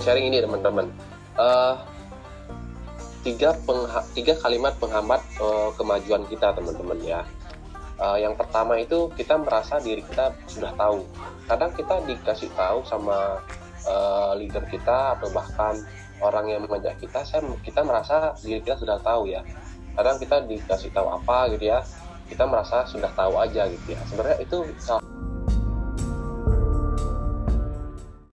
sharing ini teman-teman. Uh, tiga pengha tiga kalimat penghambat uh, kemajuan kita teman-teman ya. Uh, yang pertama itu kita merasa diri kita sudah tahu. Kadang kita dikasih tahu sama uh, leader kita atau bahkan orang yang mengajak kita, saya kita merasa diri kita sudah tahu ya. Kadang kita dikasih tahu apa gitu ya, kita merasa sudah tahu aja gitu ya. Sebenarnya itu salah